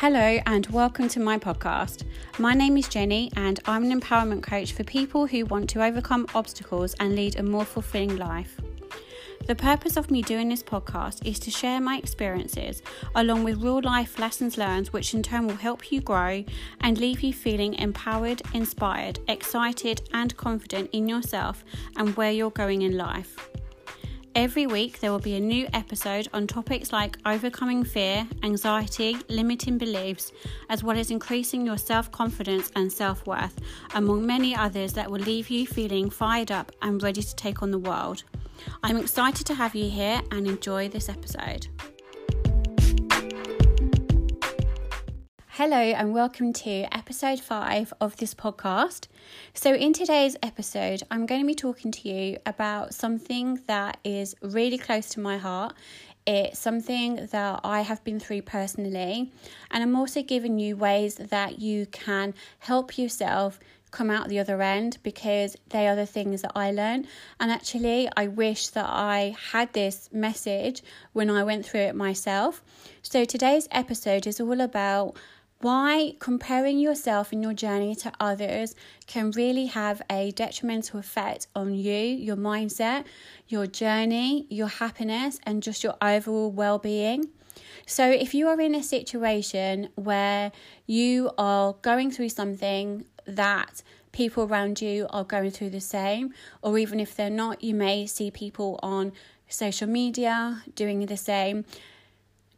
Hello, and welcome to my podcast. My name is Jenny, and I'm an empowerment coach for people who want to overcome obstacles and lead a more fulfilling life. The purpose of me doing this podcast is to share my experiences along with real life lessons learned, which in turn will help you grow and leave you feeling empowered, inspired, excited, and confident in yourself and where you're going in life. Every week, there will be a new episode on topics like overcoming fear, anxiety, limiting beliefs, as well as increasing your self confidence and self worth, among many others that will leave you feeling fired up and ready to take on the world. I'm excited to have you here and enjoy this episode. Hello, and welcome to episode five of this podcast. So, in today's episode, I'm going to be talking to you about something that is really close to my heart. It's something that I have been through personally, and I'm also giving you ways that you can help yourself come out the other end because they are the things that I learned. And actually, I wish that I had this message when I went through it myself. So, today's episode is all about why comparing yourself and your journey to others can really have a detrimental effect on you, your mindset, your journey, your happiness, and just your overall well being. So, if you are in a situation where you are going through something that people around you are going through the same, or even if they're not, you may see people on social media doing the same.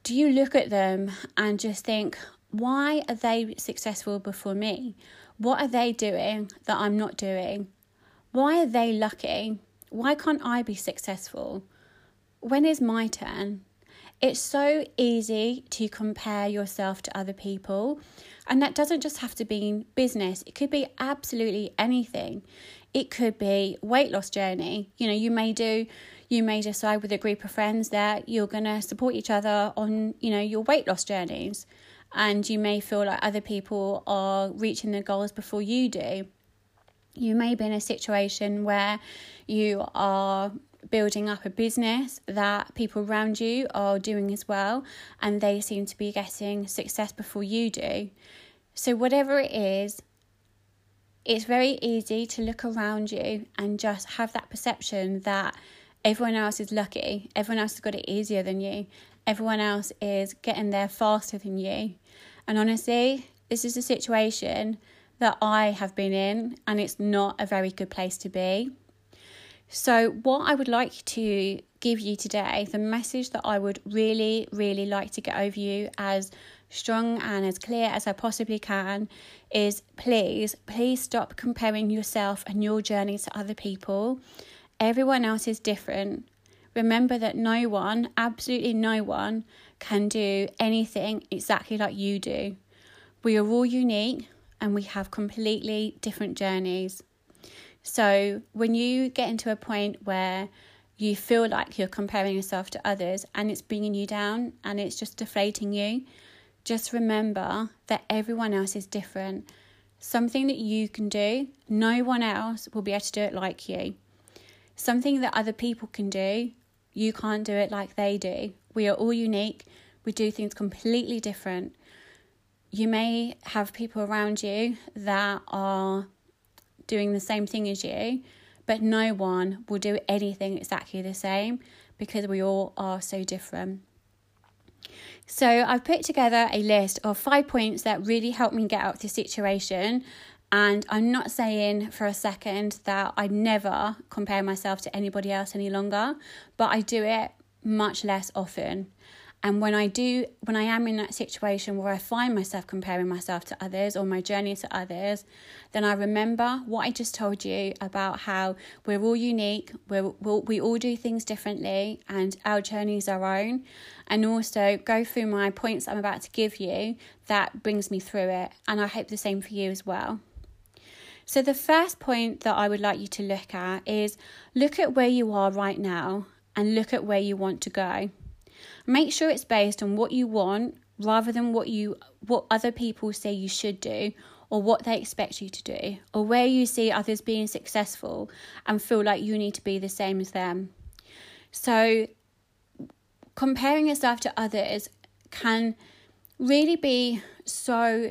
Do you look at them and just think, why are they successful before me? What are they doing that I'm not doing? Why are they lucky? Why can't I be successful? When is my turn? It's so easy to compare yourself to other people, and that doesn't just have to be in business, it could be absolutely anything. It could be weight loss journey. You know, you may do you may decide with a group of friends that you're going to support each other on, you know, your weight loss journeys and you may feel like other people are reaching their goals before you do. You may be in a situation where you are building up a business that people around you are doing as well, and they seem to be getting success before you do. So, whatever it is, it's very easy to look around you and just have that perception that everyone else is lucky, everyone else has got it easier than you, everyone else is getting there faster than you. And honestly, this is a situation that I have been in, and it's not a very good place to be. So, what I would like to give you today, the message that I would really, really like to get over you as strong and as clear as I possibly can is please, please stop comparing yourself and your journey to other people. Everyone else is different. Remember that no one, absolutely no one, can do anything exactly like you do. We are all unique and we have completely different journeys. So, when you get into a point where you feel like you're comparing yourself to others and it's bringing you down and it's just deflating you, just remember that everyone else is different. Something that you can do, no one else will be able to do it like you. Something that other people can do, you can't do it like they do. We are all unique, we do things completely different. You may have people around you that are doing the same thing as you, but no one will do anything exactly the same because we all are so different. So, I've put together a list of five points that really helped me get out of this situation and I'm not saying for a second that I never compare myself to anybody else any longer, but I do it much less often. And when I do, when I am in that situation where I find myself comparing myself to others or my journey to others, then I remember what I just told you about how we're all unique, we're, we'll, we all do things differently, and our journey is our own. And also go through my points I'm about to give you that brings me through it. And I hope the same for you as well. So, the first point that I would like you to look at is look at where you are right now and look at where you want to go. Make sure it's based on what you want rather than what you what other people say you should do or what they expect you to do or where you see others being successful and feel like you need to be the same as them. So comparing yourself to others can really be so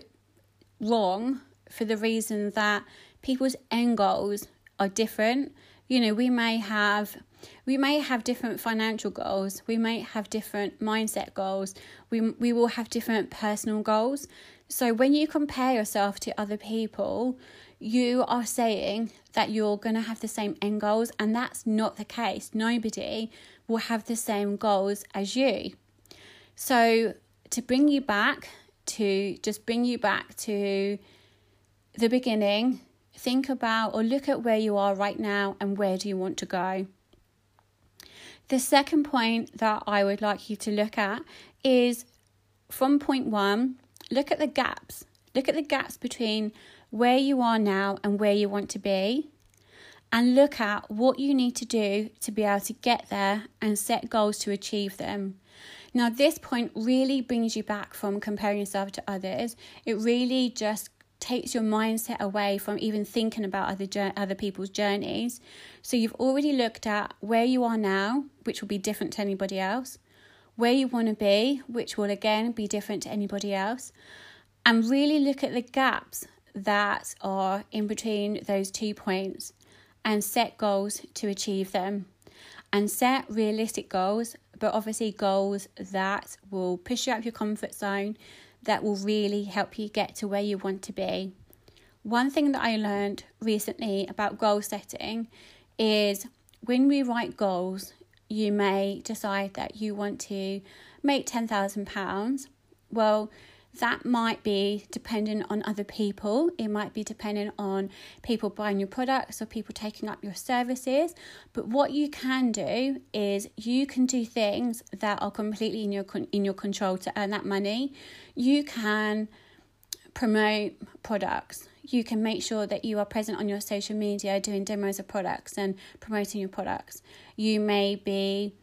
wrong for the reason that people's end goals are different. You know, we may have we may have different financial goals, we may have different mindset goals, we we will have different personal goals. So when you compare yourself to other people, you are saying that you're going to have the same end goals, and that's not the case. Nobody will have the same goals as you. So, to bring you back to just bring you back to the beginning, think about or look at where you are right now and where do you want to go. The second point that I would like you to look at is from point one, look at the gaps. Look at the gaps between where you are now and where you want to be, and look at what you need to do to be able to get there and set goals to achieve them. Now, this point really brings you back from comparing yourself to others. It really just takes your mindset away from even thinking about other other people's journeys. So you've already looked at where you are now, which will be different to anybody else, where you want to be, which will again be different to anybody else, and really look at the gaps that are in between those two points and set goals to achieve them. And set realistic goals, but obviously goals that will push you out of your comfort zone, that will really help you get to where you want to be. One thing that I learned recently about goal setting is when we write goals, you may decide that you want to make £10,000. Well, that might be dependent on other people. It might be dependent on people buying your products or people taking up your services. But what you can do is you can do things that are completely in your in your control to earn that money. You can promote products. You can make sure that you are present on your social media doing demos of products and promoting your products. You may be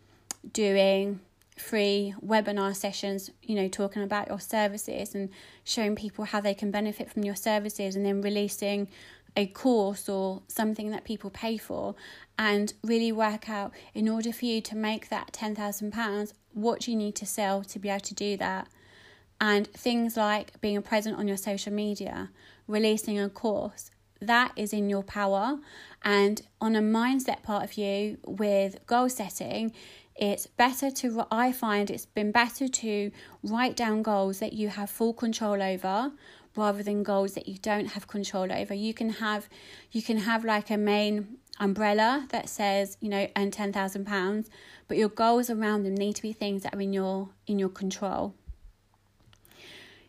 doing free webinar sessions, you know, talking about your services and showing people how they can benefit from your services and then releasing a course or something that people pay for and really work out in order for you to make that £10,000 what you need to sell to be able to do that. And things like being present on your social media, releasing a course, that is in your power. And on a mindset part of you with goal setting, it's better to, I find it's been better to write down goals that you have full control over rather than goals that you don't have control over. You can have, you can have like a main umbrella that says, you know, earn ten thousand pounds, but your goals around them need to be things that are in your in your control.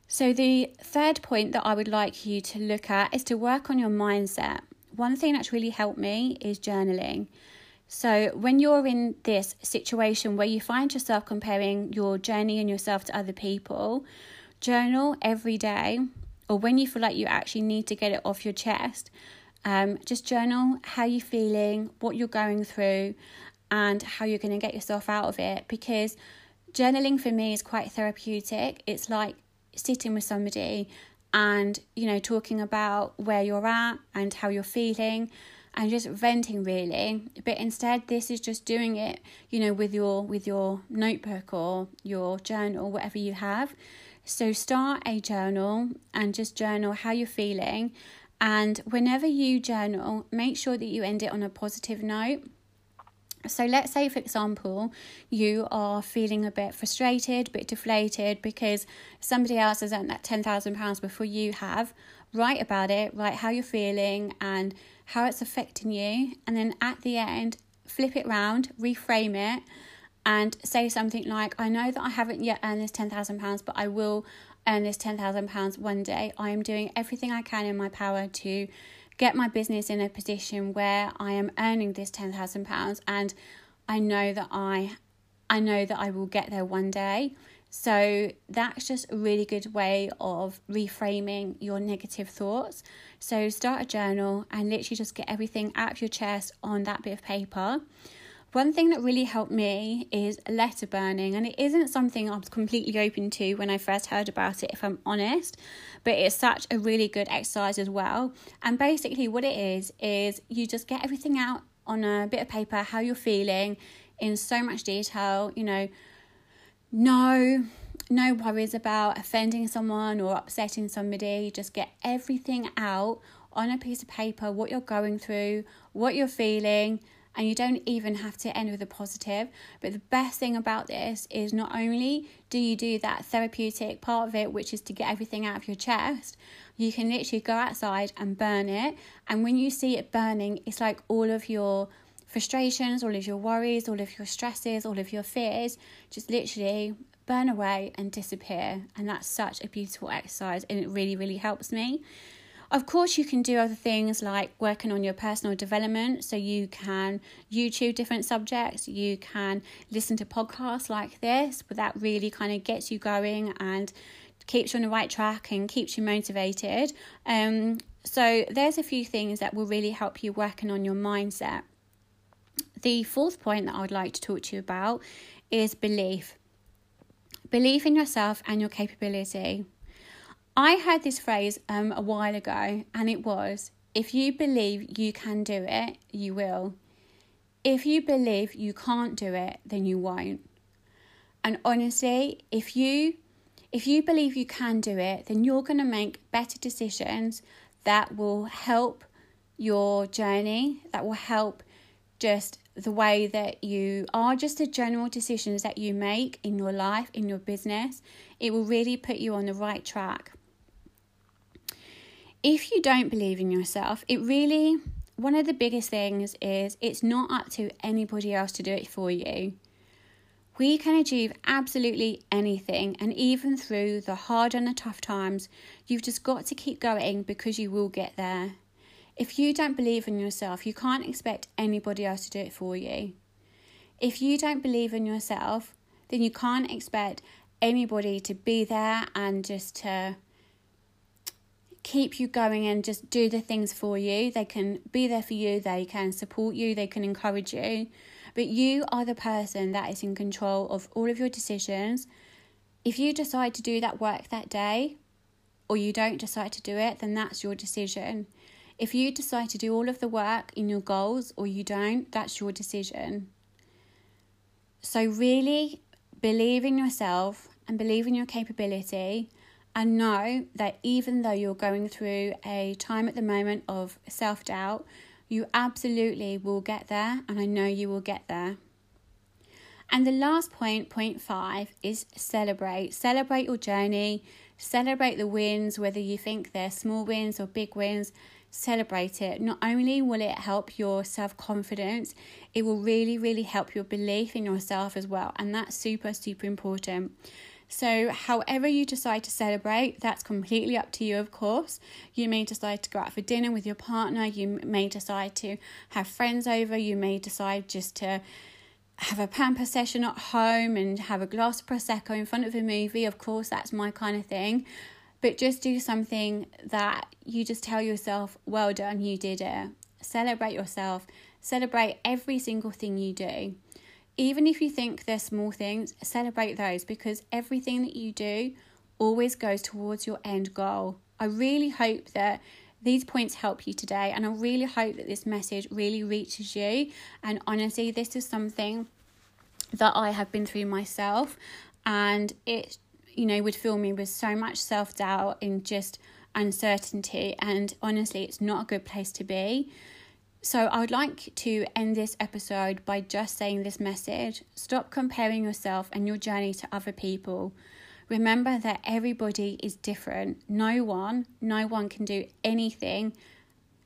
So the third point that I would like you to look at is to work on your mindset. One thing that's really helped me is journaling. So, when you're in this situation where you find yourself comparing your journey and yourself to other people, journal every day, or when you feel like you actually need to get it off your chest, um, just journal how you're feeling, what you're going through, and how you're going to get yourself out of it. Because journaling for me is quite therapeutic. It's like sitting with somebody and, you know, talking about where you're at and how you're feeling and just venting really. But instead this is just doing it you know with your with your notebook or your journal whatever you have. So start a journal and just journal how you're feeling. And whenever you journal make sure that you end it on a positive note so let's say, for example, you are feeling a bit frustrated, a bit deflated because somebody else has earned that £10,000 before you have. Write about it, write how you're feeling and how it's affecting you. And then at the end, flip it round, reframe it, and say something like, I know that I haven't yet earned this £10,000, but I will earn this £10,000 one day. I am doing everything I can in my power to get my business in a position where I am earning this £10,000 and I know that I I know that I will get there one day. So that's just a really good way of reframing your negative thoughts. So start a journal and literally just get everything out of your chest on that bit of paper. One thing that really helped me is letter burning, and it isn't something I was completely open to when I first heard about it, if I'm honest, but it's such a really good exercise as well. And basically, what it is, is you just get everything out on a bit of paper, how you're feeling in so much detail, you know, no no worries about offending someone or upsetting somebody. Just get everything out on a piece of paper what you're going through, what you're feeling, and you don't even have to end with a positive. But the best thing about this is not only do you do that therapeutic part of it, which is to get everything out of your chest, you can literally go outside and burn it. And when you see it burning, it's like all of your frustrations, all of your worries, all of your stresses, all of your fears just literally burn away and disappear. And that's such a beautiful exercise, and it really, really helps me. Of course, you can do other things like working on your personal development. So you can YouTube different subjects, you can listen to podcasts like this, but that really kind of gets you going and keeps you on the right track and keeps you motivated. Um, so there's a few things that will really help you working on your mindset. The fourth point that I would like to talk to you about is belief. Belief in yourself and your capability. I heard this phrase um, a while ago, and it was if you believe you can do it, you will. If you believe you can't do it, then you won't. And honestly, if you if you believe you can do it, then you're going to make better decisions that will help your journey, that will help just the way that you are, just the general decisions that you make in your life, in your business. It will really put you on the right track if you don't believe in yourself, it really, one of the biggest things is it's not up to anybody else to do it for you. We can achieve absolutely anything, and even through the hard and the tough times, you've just got to keep going because you will get there. If you don't believe in yourself, you can't expect anybody else to do it for you. If you don't believe in yourself, then you can't expect anybody to be there and just to keep you going and just do the things for you. They can be there for you, they can support you, they can encourage you. But you are the person that is in control of all of your decisions. If you decide to do that work that day, or you don't decide to do it, then that's your decision. If you decide to do all of the work in your goals or you don't, that's your decision. So, really believe in yourself and believe in your capability and know that even though you're going through a time at the moment of self doubt, you absolutely will get there, and I know you will get there. And the last point, point five, is celebrate. Celebrate your journey, celebrate the wins, whether you think they're small wins or big wins. Celebrate it. Not only will it help your self confidence, it will really, really help your belief in yourself as well. And that's super, super important. So, however you decide to celebrate, that's completely up to you, of course. You may decide to go out for dinner with your partner, you may decide to have friends over, you may decide just to have a pamper session at home and have a glass of Prosecco in front of a movie. Of course, that's my kind of thing. But just do something that you just tell yourself, well done, you did it. Celebrate yourself, celebrate every single thing you do even if you think they're small things, celebrate those because everything that you do always goes towards your end goal. I really hope that these points help you today, and I really hope that this message really reaches you. And honestly, this is something that I have been through myself, and it, you know, would fill me with so much self doubt and just uncertainty. And honestly, it's not a good place to be. So, I would like to end this episode by just saying this message stop comparing yourself and your journey to other people. Remember that everybody is different. No one, no one can do anything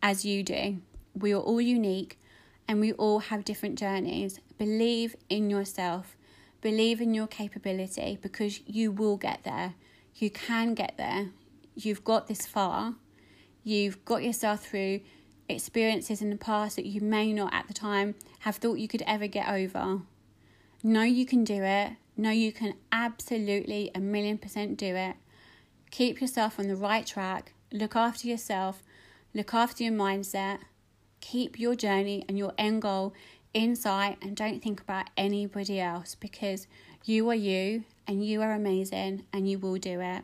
as you do. We are all unique and we all have different journeys. Believe in yourself, believe in your capability because you will get there. You can get there. You've got this far. You've got yourself through experiences in the past that you may not at the time have thought you could ever get over. Know you can do it. Know you can absolutely a million percent do it. Keep yourself on the right track. Look after yourself. Look after your mindset. Keep your journey and your end goal in sight and don't think about anybody else because you are you and you are amazing and you will do it.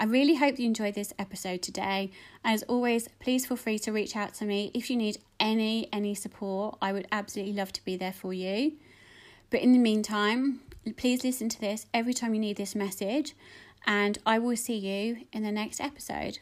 I really hope you enjoyed this episode today. As always, please feel free to reach out to me if you need any any support. I would absolutely love to be there for you. But in the meantime, Please listen to this every time you need this message, and I will see you in the next episode.